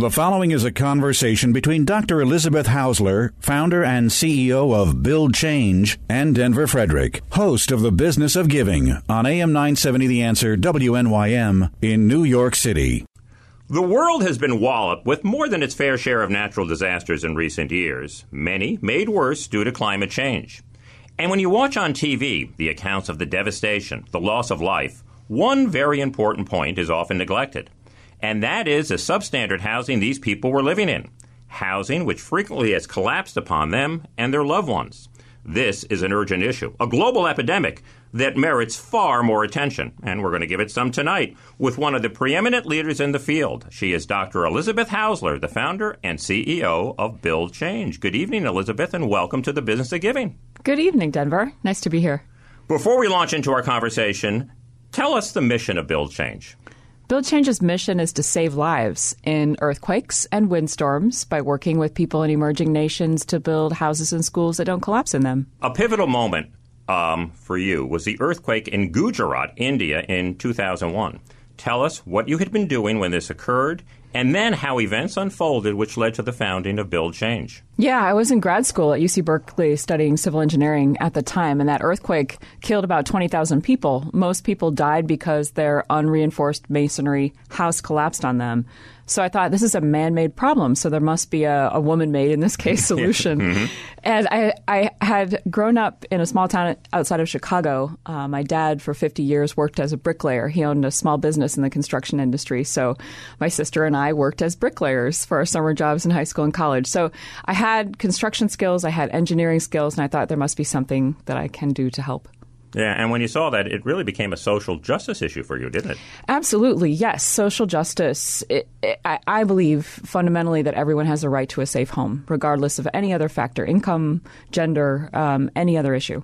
The following is a conversation between Dr. Elizabeth Hausler, founder and CEO of Build Change, and Denver Frederick, host of The Business of Giving on AM 970 The Answer WNYM in New York City. The world has been walloped with more than its fair share of natural disasters in recent years, many made worse due to climate change. And when you watch on TV the accounts of the devastation, the loss of life, one very important point is often neglected and that is the substandard housing these people were living in, housing which frequently has collapsed upon them and their loved ones. This is an urgent issue, a global epidemic that merits far more attention, and we're going to give it some tonight with one of the preeminent leaders in the field. She is Dr. Elizabeth Hausler, the founder and CEO of Build Change. Good evening, Elizabeth, and welcome to the Business of Giving. Good evening, Denver. Nice to be here. Before we launch into our conversation, tell us the mission of Build Change. Build Change's mission is to save lives in earthquakes and windstorms by working with people in emerging nations to build houses and schools that don't collapse in them. A pivotal moment um, for you was the earthquake in Gujarat, India, in 2001. Tell us what you had been doing when this occurred and then how events unfolded which led to the founding of Build Change. Yeah, I was in grad school at UC Berkeley studying civil engineering at the time, and that earthquake killed about 20,000 people. Most people died because their unreinforced masonry house collapsed on them. So I thought this is a man-made problem, so there must be a, a woman-made, in this case, solution. mm-hmm. And I, I had grown up in a small town outside of Chicago. Uh, my dad, for 50 years, worked as a bricklayer. He owned a small business in the construction industry. So my sister and I worked as bricklayers for our summer jobs in high school and college. So I had construction skills, I had engineering skills, and I thought there must be something that I can do to help. Yeah, and when you saw that, it really became a social justice issue for you, didn't it? Absolutely, yes. Social justice. It, it, I, I, believe fundamentally that everyone has a right to a safe home, regardless of any other factor income, gender, um, any other issue.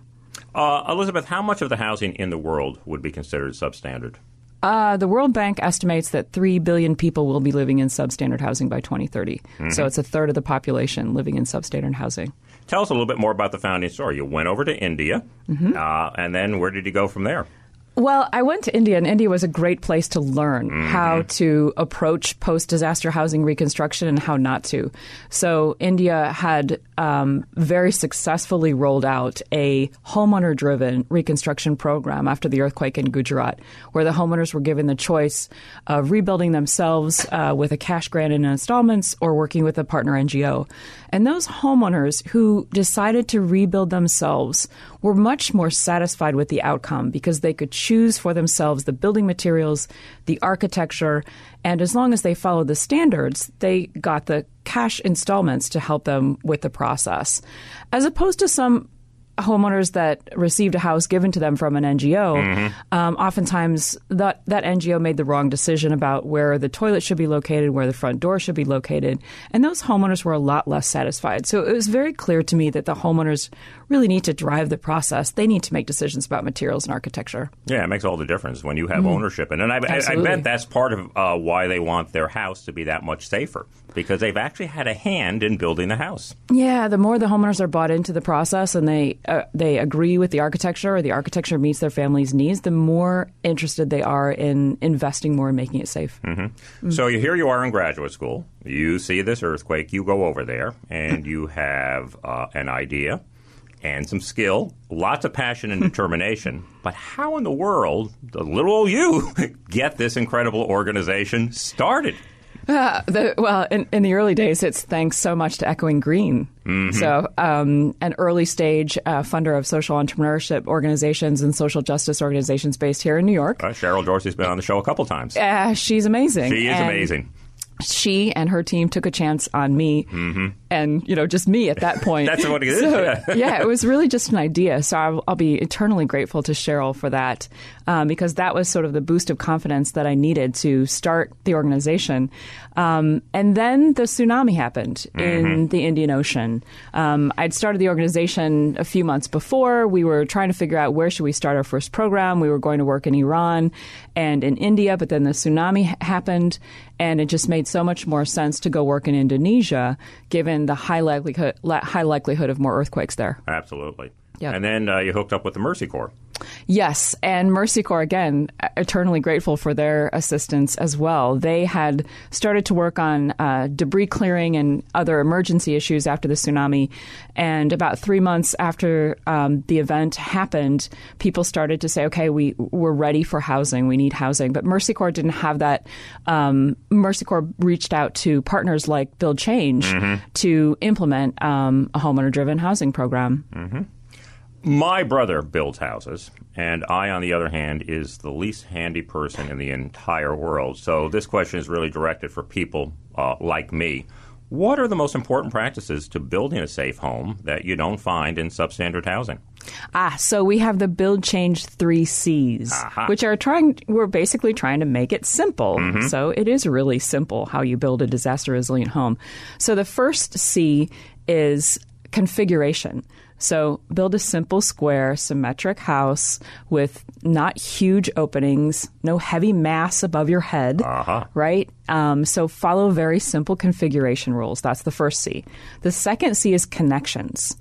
Uh, Elizabeth, how much of the housing in the world would be considered substandard? Uh, the World Bank estimates that 3 billion people will be living in substandard housing by 2030. Mm-hmm. So it's a third of the population living in substandard housing. Tell us a little bit more about the founding story. You went over to India, mm-hmm. uh, and then where did you go from there? Well, I went to India, and India was a great place to learn mm-hmm. how to approach post disaster housing reconstruction and how not to. So, India had um, very successfully rolled out a homeowner driven reconstruction program after the earthquake in Gujarat, where the homeowners were given the choice of rebuilding themselves uh, with a cash grant in installments or working with a partner NGO. And those homeowners who decided to rebuild themselves were much more satisfied with the outcome because they could choose for themselves the building materials, the architecture, and as long as they followed the standards, they got the cash installments to help them with the process. As opposed to some homeowners that received a house given to them from an NGO, mm-hmm. um, oftentimes that that NGO made the wrong decision about where the toilet should be located, where the front door should be located, and those homeowners were a lot less satisfied. So it was very clear to me that the homeowners really need to drive the process. They need to make decisions about materials and architecture. Yeah, it makes all the difference when you have mm-hmm. ownership, and, and I, I, I, bet that's part of uh, why they want their house to be that much safer because they've actually had a hand in building the house. Yeah, the more the homeowners are bought into the process and they uh, they agree with the architecture or the architecture meets their family's needs, the more interested they are in investing more and making it safe. Mm-hmm. Mm-hmm. So here you are in graduate school. You see this earthquake. You go over there and you have uh, an idea and some skill, lots of passion and determination. But how in the world, the little old you, get this incredible organization started? Uh, the, well, in, in, the early days, it's thanks so much to Echoing Green. Mm-hmm. So, um, an early stage uh, funder of social entrepreneurship organizations and social justice organizations based here in New York. Uh, Cheryl Dorsey's been on the show a couple times. Uh, she's amazing. She is and amazing. She and her team took a chance on me, mm-hmm. And you know just me at that point. That's what it is. So, yeah. yeah, it was really just an idea. So I'll, I'll be eternally grateful to Cheryl for that um, because that was sort of the boost of confidence that I needed to start the organization. Um, and then the tsunami happened in the Indian Ocean. Um, I'd started the organization a few months before. We were trying to figure out where should we start our first program. We were going to work in Iran and in India, but then the tsunami ha- happened, and it just made so much more sense to go work in Indonesia, given the high likelihood high likelihood of more earthquakes there. Absolutely. Yep. And then uh, you hooked up with the Mercy Corps. Yes, and Mercy Corps again, eternally grateful for their assistance as well. They had started to work on uh, debris clearing and other emergency issues after the tsunami, and about three months after um, the event happened, people started to say, "Okay, we we're ready for housing. We need housing." But Mercy Corps didn't have that. Um, Mercy Corps reached out to partners like Build Change to implement um, a homeowner-driven housing program. My brother builds houses, and I, on the other hand, is the least handy person in the entire world. So this question is really directed for people uh, like me. What are the most important practices to building a safe home that you don't find in substandard housing? Ah, so we have the build change three C's, Aha. which are trying. We're basically trying to make it simple. So it is really simple how you build a disaster resilient home. So the first C is configuration. So build a simple, square, symmetric house with not huge openings, no heavy mass above your head, right? Um, so follow very simple configuration rules. That's the first C. The second C is connections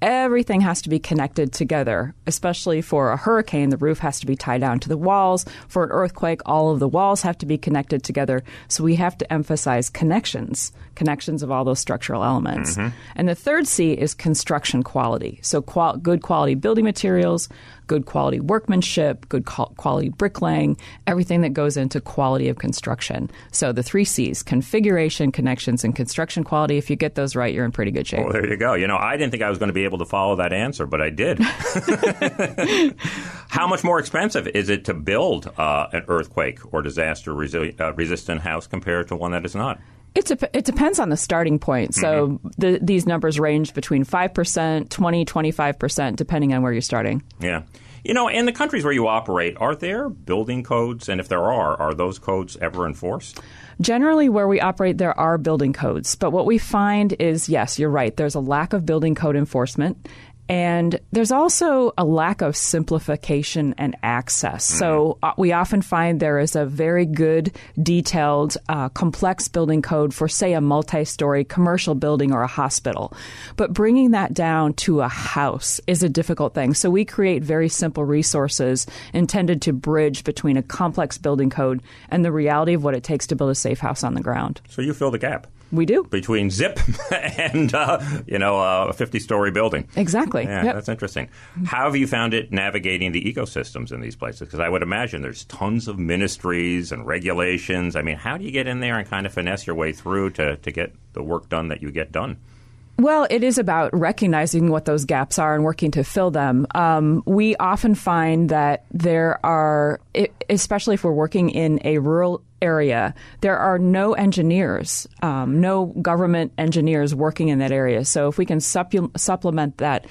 everything has to be connected together, especially for a hurricane. The roof has to be tied down to the walls. For an earthquake, all of the walls have to be connected together. So we have to emphasize connections, connections of all those structural elements. Mm-hmm. And the third C is construction quality. So qual- good quality building materials, good quality workmanship, good quality bricklaying, everything that goes into quality of construction. So the three C's configuration, connections, and construction quality. If you get those right, you're in pretty good shape. Well, there you go. You know, I didn't think I was going to be able to follow that answer, but I did. How much more expensive is it to build uh, an earthquake or disaster resi- uh, resistant house compared to one that is not? It, dep- it depends on the starting point. So mm-hmm. the, these numbers range between 5%, 20, 25%, depending on where you're starting. Yeah. You know, in the countries where you operate, are there building codes? And if there are, are those codes ever enforced? Generally, where we operate, there are building codes. But what we find is yes, you're right, there's a lack of building code enforcement. And there's also a lack of simplification and access. So uh, we often find there is a very good, detailed, uh, complex building code for, say, a multi story commercial building or a hospital. But bringing that down to a house is a difficult thing. So we create very simple resources intended to bridge between a complex building code and the reality of what it takes to build a safe house on the ground. So you fill the gap We do. between zip and, uh, you know, uh, a 50 story building. Exactly. Yeah, Yep. that's interesting. How have you found it navigating the ecosystems in these places? Because I would imagine there's tons of ministries and regulations. I mean, how do you get in there and kind of finesse your way through to, to get the work done that you get done? Well, it is about recognizing what those gaps are and working to fill them. Um, we often find that there are, especially if we're working in a rural area, there are no engineers, um, no government engineers working in that area. So if we can supple- supplement that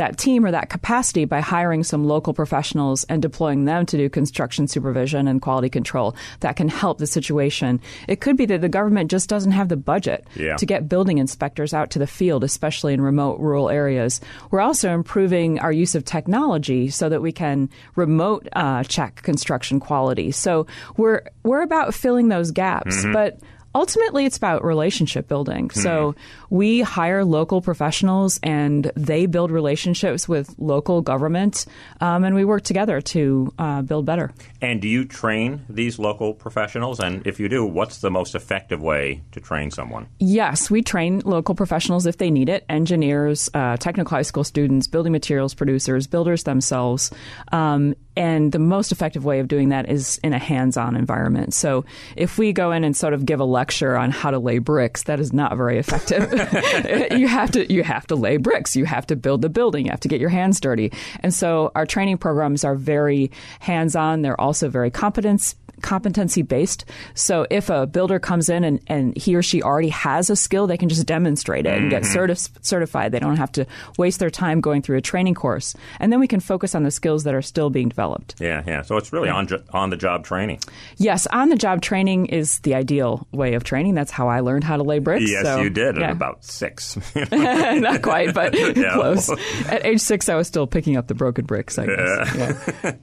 that team or that capacity by hiring some local professionals and deploying them to do construction supervision and quality control that can help the situation. It could be that the government just doesn't have the budget Yeah. to get building inspectors out to the field, especially in remote rural areas. We're also improving our use of technology so that we can remote uh, check construction quality. So we're we're about filling those gaps, but. Ultimately, it's about relationship building. So we hire local professionals and they build relationships with local government, um, and we work together to uh, build better. And do you train these local professionals? And if you do, what's the most effective way to train someone? Yes, we train local professionals if they need it engineers, uh, technical high school students, building materials producers, builders themselves. Um, and the most effective way of doing that is in a hands-on environment. So if we go in and sort of give a lecture on how to lay bricks, that is not very effective. you have to you have to lay bricks. You have to build the building. You have to get your hands dirty. And so our training programs are very hands-on. They're also very competence competency based. So if a builder comes in and, and he or she already has a skill, they can just demonstrate it and get Mm-hmm. certified. They don't have to waste their time going through a training course. And then we can focus on the skills that are still being developed. Yeah, yeah. So it's really on jo- on the job training. Yes, on the job training is the ideal way of training. That's how I learned how to lay bricks. Yes, so, you did yeah. at about six. Not quite, but Yeah. close. At age six, I was still picking up the broken bricks, I guess. Yeah.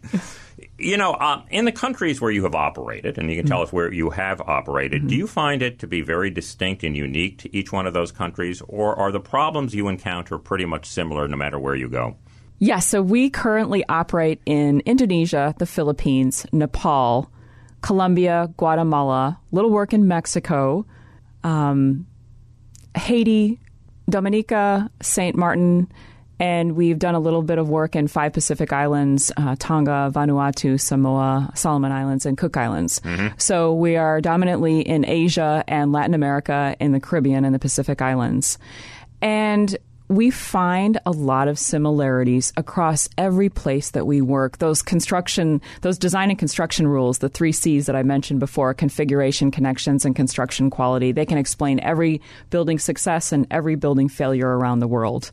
you know, uh, in the countries where you have operated, and you can tell us where you have operated, do you find it to be very distinct and unique to each one of those countries, or are the problems you encounter pretty much similar no matter where you go? Yes, so we currently operate in Indonesia, the Philippines, Nepal, Colombia, Guatemala, little work in Mexico, um, Haiti, Dominica, St. Martin, and we've done a little bit of work in five Pacific Islands uh, Tonga, Vanuatu, Samoa, Solomon Islands, and Cook Islands. So we are dominantly in Asia and Latin America, in the Caribbean, and the Pacific Islands. And we find a lot of similarities across every place that we work. Those construction, those design and construction rules, the three C's that I mentioned before configuration, connections, and construction quality they can explain every building success and every building failure around the world.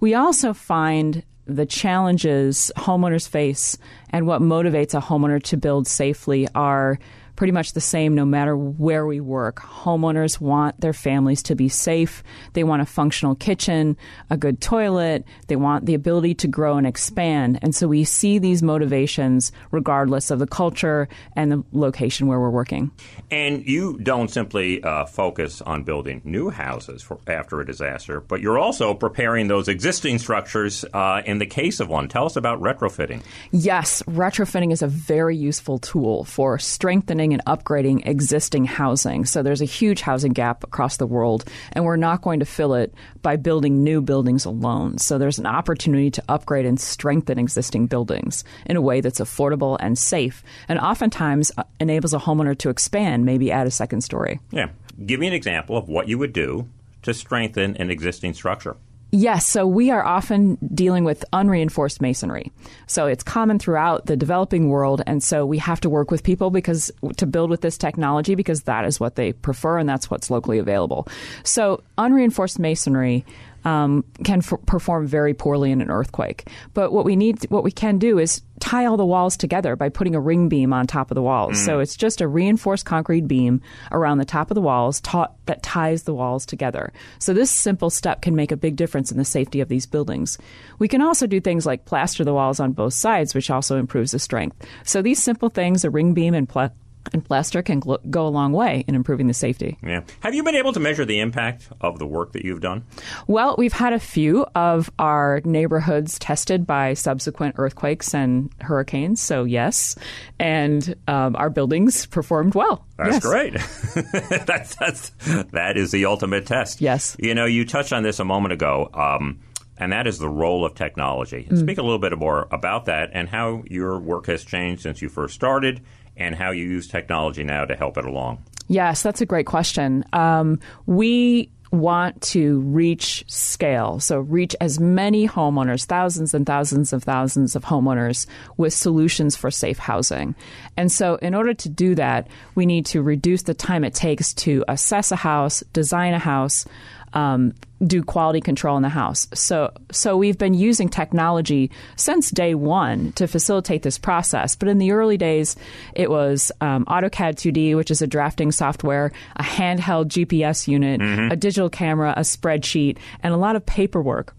We also find the challenges homeowners face and what motivates a homeowner to build safely are pretty much the same no matter where we work. Homeowners want their families to be safe. They want a functional kitchen, a good toilet. They want the ability to grow and expand. And so we see these motivations regardless of the culture and the location where we're working. And you don't simply uh, focus on building new houses for, after a disaster, but you're also preparing those existing structures uh, in the case of one. Tell us about retrofitting. Yes, retrofitting is a very useful tool for strengthening and upgrading existing housing. So there's a huge housing gap across the world, and we're not going to fill it by building new buildings alone. So there's an opportunity to upgrade and strengthen existing buildings in a way that's affordable and safe, and oftentimes uh, enables a homeowner to expand, maybe add a second story. Yeah. Give me an example of what you would do to strengthen an existing structure. Yes, so we are often dealing with unreinforced masonry. So it's common throughout the developing world, and so we have to work with people because to build with this technology because that is what they prefer and that's what's locally available. So unreinforced masonry um, can f- perform very poorly in an earthquake. But what we need, what we can do is tie all the walls together by putting a ring beam on top of the walls. So mm. it's just a reinforced concrete beam around the top of the walls ta- that ties the walls together. So this simple step can make a big difference in the safety of these buildings. We can also do things like plaster the walls on both sides, which also improves the strength. So these simple things, a ring beam and pla- and plaster can gl- go a long way in improving the safety. Yeah. Have you been able to measure the impact of the work that you've done? Well, we've had a few of our neighborhoods tested by subsequent earthquakes and hurricanes, so yes. And um, our buildings performed well. That's Yes. great. that's, that's, that is the ultimate test. Yes. You know, you touched on this a moment ago, um, and that is the role of technology. Mm. Speak a little bit more about that and how your work has changed since you first started and how you use technology now to help it along. Yes, that's a great question. Um, we want to reach scale, so reach as many homeowners, thousands and thousands of thousands of homeowners with solutions for safe housing. And so, in order to do that, we need to reduce the time it takes to assess a house, design a house. Um, do quality control in the house. So, so we've been using technology since day one to facilitate this process. But in the early days, it was um, AutoCAD 2D, which is a drafting software, a handheld GPS unit, a digital camera, a spreadsheet, and a lot of paperwork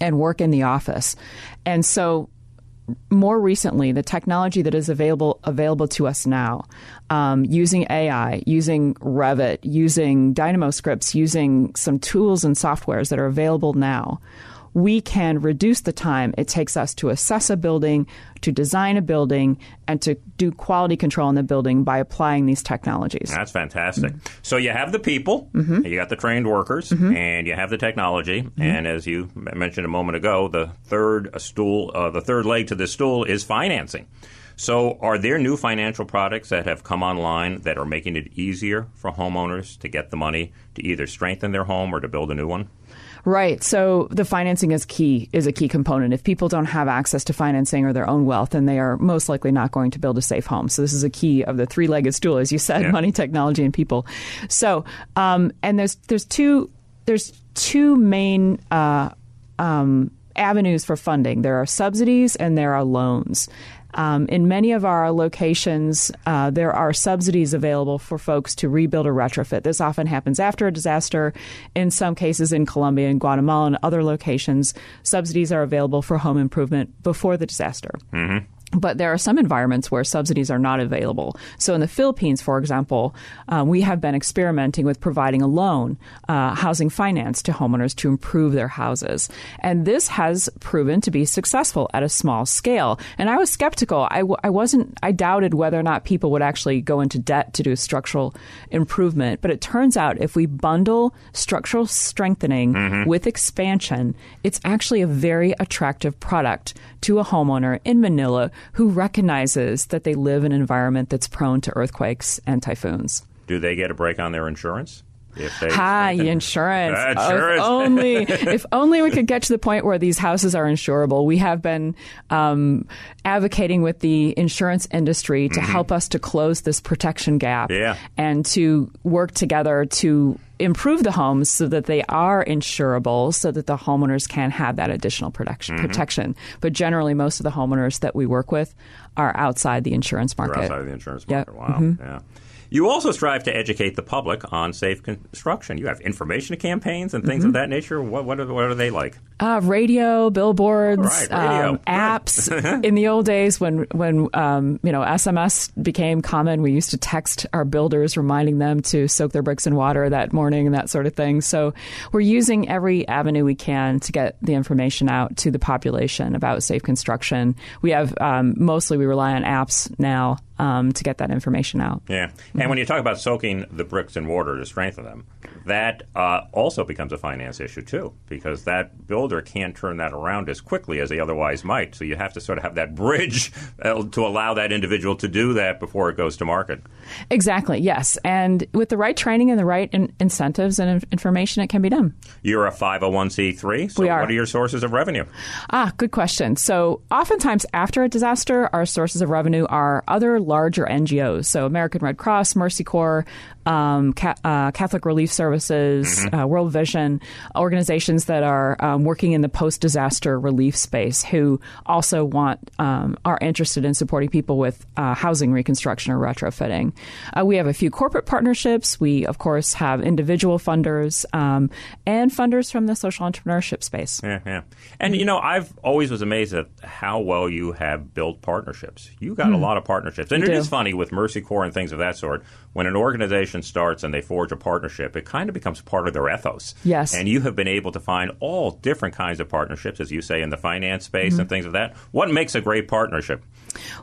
and work in the office. And so more recently, the technology that is available available to us now, um, using AI, using Revit, using Dynamo scripts, using some tools and softwares that are available now, we can reduce the time it takes us to assess a building, to design a building, and to do quality control in the building by applying these technologies. That's fantastic. Mm-hmm. So you have the people, mm-hmm. you got the trained workers, mm-hmm. and you have the technology. Mm-hmm. And as you mentioned a moment ago, the third stool, uh, the third leg to this stool is financing. So, are there new financial products that have come online that are making it easier for homeowners to get the money to either strengthen their home or to build a new one? Right. So the financing is key is a key component. If people don't have access to financing or their own wealth, then they are most likely not going to build a safe home. So this is a key of the three-legged stool, as you said: yeah. money, technology, and people. So, um, and there's there's two there's two main. Uh, um, avenues for funding. There are subsidies and there are loans. Um, in many of our locations, uh, there are subsidies available for folks to rebuild or retrofit. This often happens after a disaster. In some cases, in Colombia and Guatemala and other locations, subsidies are available for home improvement before the disaster. Mm-hmm. But there are some environments where subsidies are not available. So in the Philippines, for example, uh, we have been experimenting with providing a loan, uh, housing finance to homeowners to improve their houses. And this has proven to be successful at a small scale. And I was skeptical. I w- I wasn't, I doubted whether or not people would actually go into debt to do structural improvement. But it turns out if we bundle structural strengthening mm-hmm. with expansion, it's actually a very attractive product to a homeowner in Manila who recognizes that they live in an environment that's prone to earthquakes and typhoons. Do they get a break on their insurance? If they, Hi, insurance. Uh, insurance. if only, if only we could get to the point where these houses are insurable. We have been um, advocating with the insurance industry to mm-hmm. help us to close this protection gap yeah. and to work together to improve the homes so that they are insurable so that the homeowners can have that additional protection mm-hmm. protection but generally most of the homeowners that we work with are outside the insurance market outside the insurance market yep. wow mm-hmm. yeah you also strive to educate the public on safe construction. You have information campaigns and things mm-hmm. of that nature. What, what, are, what are they like? Uh, radio, billboards, right, radio. Um, apps. In the old days, when when um, you know SMS became common, we used to text our builders, reminding them to soak their bricks in water that morning and that sort of thing. So we're using every avenue we can to get the information out to the population about safe construction. We have um, mostly we rely on apps now um, to get that information out. Yeah, and when you talk about soaking the bricks in water to strengthen them, that uh, also becomes a finance issue too, because that builder can't turn that around as quickly as they otherwise might. So you have to sort of have that bridge uh, to allow that individual to do that before it goes to market. Exactly. Yes, and with the right training and the right in- incentives and information, it can be done. You're a 501c3. So we are. What are your sources of revenue? Ah, good question. So oftentimes after a disaster, our sources of revenue are other larger NGOs. So American Red Cross, Mercy Corps, um, Ca- uh, Catholic Relief Services, mm-hmm. uh, World Vision, organizations that are um, working in the post disaster relief space who also want um, are interested in supporting people with uh, housing reconstruction or retrofitting. Uh, we have a few corporate partnerships. We of course have individual funders um, and funders from the social entrepreneurship space. Yeah, yeah. And you know, I've always was amazed at how well you have built partnerships. You got mm. a hmm. lot of partnerships, and it is funny with Mercy Corps and things of that sort. When an organization organization starts and they forge a partnership, it kind of becomes part of their ethos. Yes. And you have been able to find all different kinds of partnerships, as you say, in the finance space mm-hmm. and things of like that. What makes a great partnership?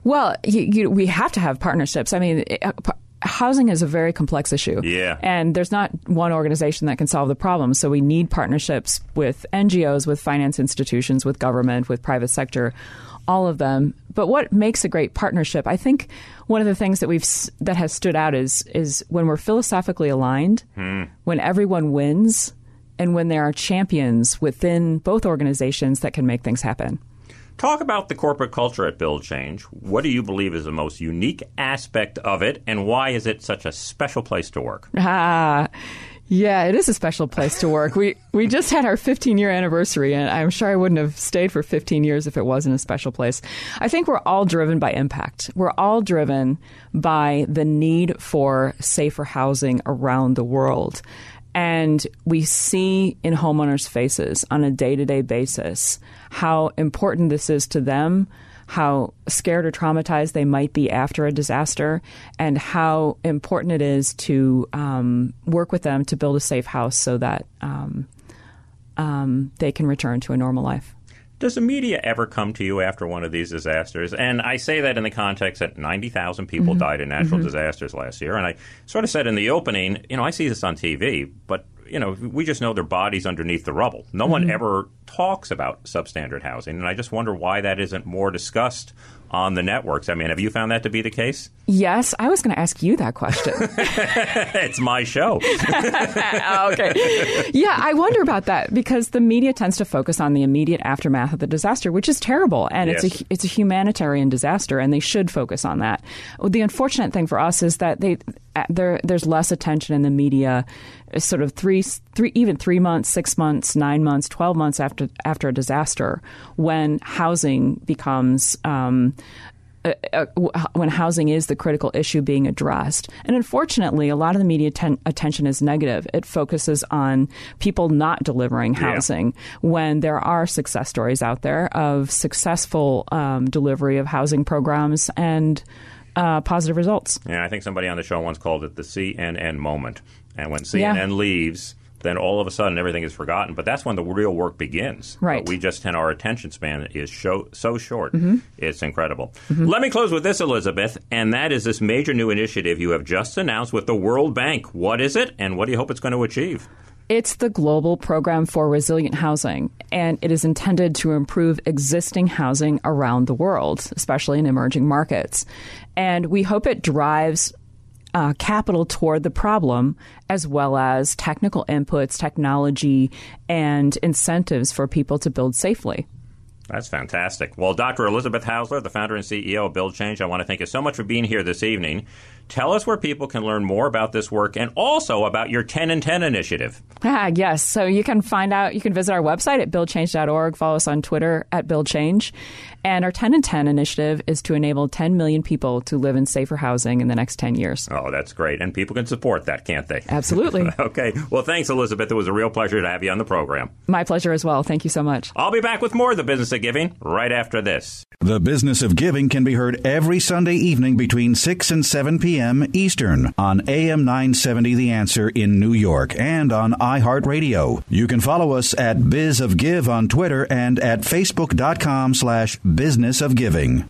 Well, you, you, we have to have partnerships. I mean, uh, housing is a very complex issue. Yeah. And there's not one organization that can solve the problem. So we need partnerships with NGOs, with finance institutions, with government, with private sector, all of them. But what makes a great partnership? I think one of the things that we've that has stood out is is when we're philosophically aligned, hmm. when everyone wins, and when there are champions within both organizations that can make things happen. Talk about the corporate culture at Build Change. What do you believe is the most unique aspect of it, and why is it such a special place to work? Ah. Yeah, it is a special place to work. We we just had our 15 year anniversary, and I'm sure I wouldn't have stayed for 15 years if it wasn't a special place. I think we're all driven by impact. We're all driven by the need for safer housing around the world. And we see in homeowners' faces on a day to day basis how important this is to them, how scared or traumatized they might be after a disaster, and how important it is to um, work with them to build a safe house so that um, um, they can return to a normal life. Does the media ever come to you after one of these disasters? And I say that in the context that 90,000 people mm-hmm. died in natural mm-hmm. disasters last year. And I sort of said in the opening, you know, I see this on TV, but you know, we just know their bodies underneath the rubble. No mm-hmm. one ever talks about substandard housing, and I just wonder why that isn't more discussed on the networks. I mean, have you found that to be the case? Yes, I was going to ask you that question. it's my show. okay. Yeah, I wonder about that because the media tends to focus on the immediate aftermath of the disaster, which is terrible, and yes. it's a it's a humanitarian disaster, and they should focus on that. The unfortunate thing for us is that they there there's less attention in the media sort of three, three, even three months, six months, nine months, twelve months after after a disaster, when housing becomes um, uh, uh, when housing is the critical issue being addressed. And unfortunately, a lot of the media ten- attention is negative. It focuses on people not delivering housing yeah. when there are success stories out there of successful um, delivery of housing programs and uh, positive results. Yeah, I think somebody on the show once called it the CNN moment. And when CNN yeah. leaves, then all of a sudden everything is forgotten. But that's when the real work begins. Right. But we just tend our attention span is show, so short. Mm-hmm. It's incredible. Mm-hmm. Let me close with this, Elizabeth, and that is this major new initiative you have just announced with the World Bank. What is it, and what do you hope it's going to achieve? It's the Global Program for Resilient Housing, and it is intended to improve existing housing around the world, especially in emerging markets. And we hope it drives uh, capital toward the problem, as well as technical inputs, technology, and incentives for people to build safely. That's fantastic. Well, Dr. Elizabeth Hausler, the founder and CEO of Build Change, I want to thank you so much for being here this evening. Tell us where people can learn more about this work and also about your 10 and 10 initiative. Ah, yes. So you can find out, you can visit our website at buildchange.org, follow us on Twitter at buildchange. And our 10 and 10 initiative is to enable 10 million people to live in safer housing in the next 10 years. Oh, that's great. And people can support that, can't they? Absolutely. okay. Well, thanks, Elizabeth. It was a real pleasure to have you on the program. My pleasure as well. Thank you so much. I'll be back with more of The Business of Giving right after this. The Business of Giving can be heard every Sunday evening between 6 and 7 p.m. Eastern on AM 970 The Answer in New York and on iHeartRadio. You can follow us at Biz of Give on Twitter and at Facebook.com slash Business of Giving.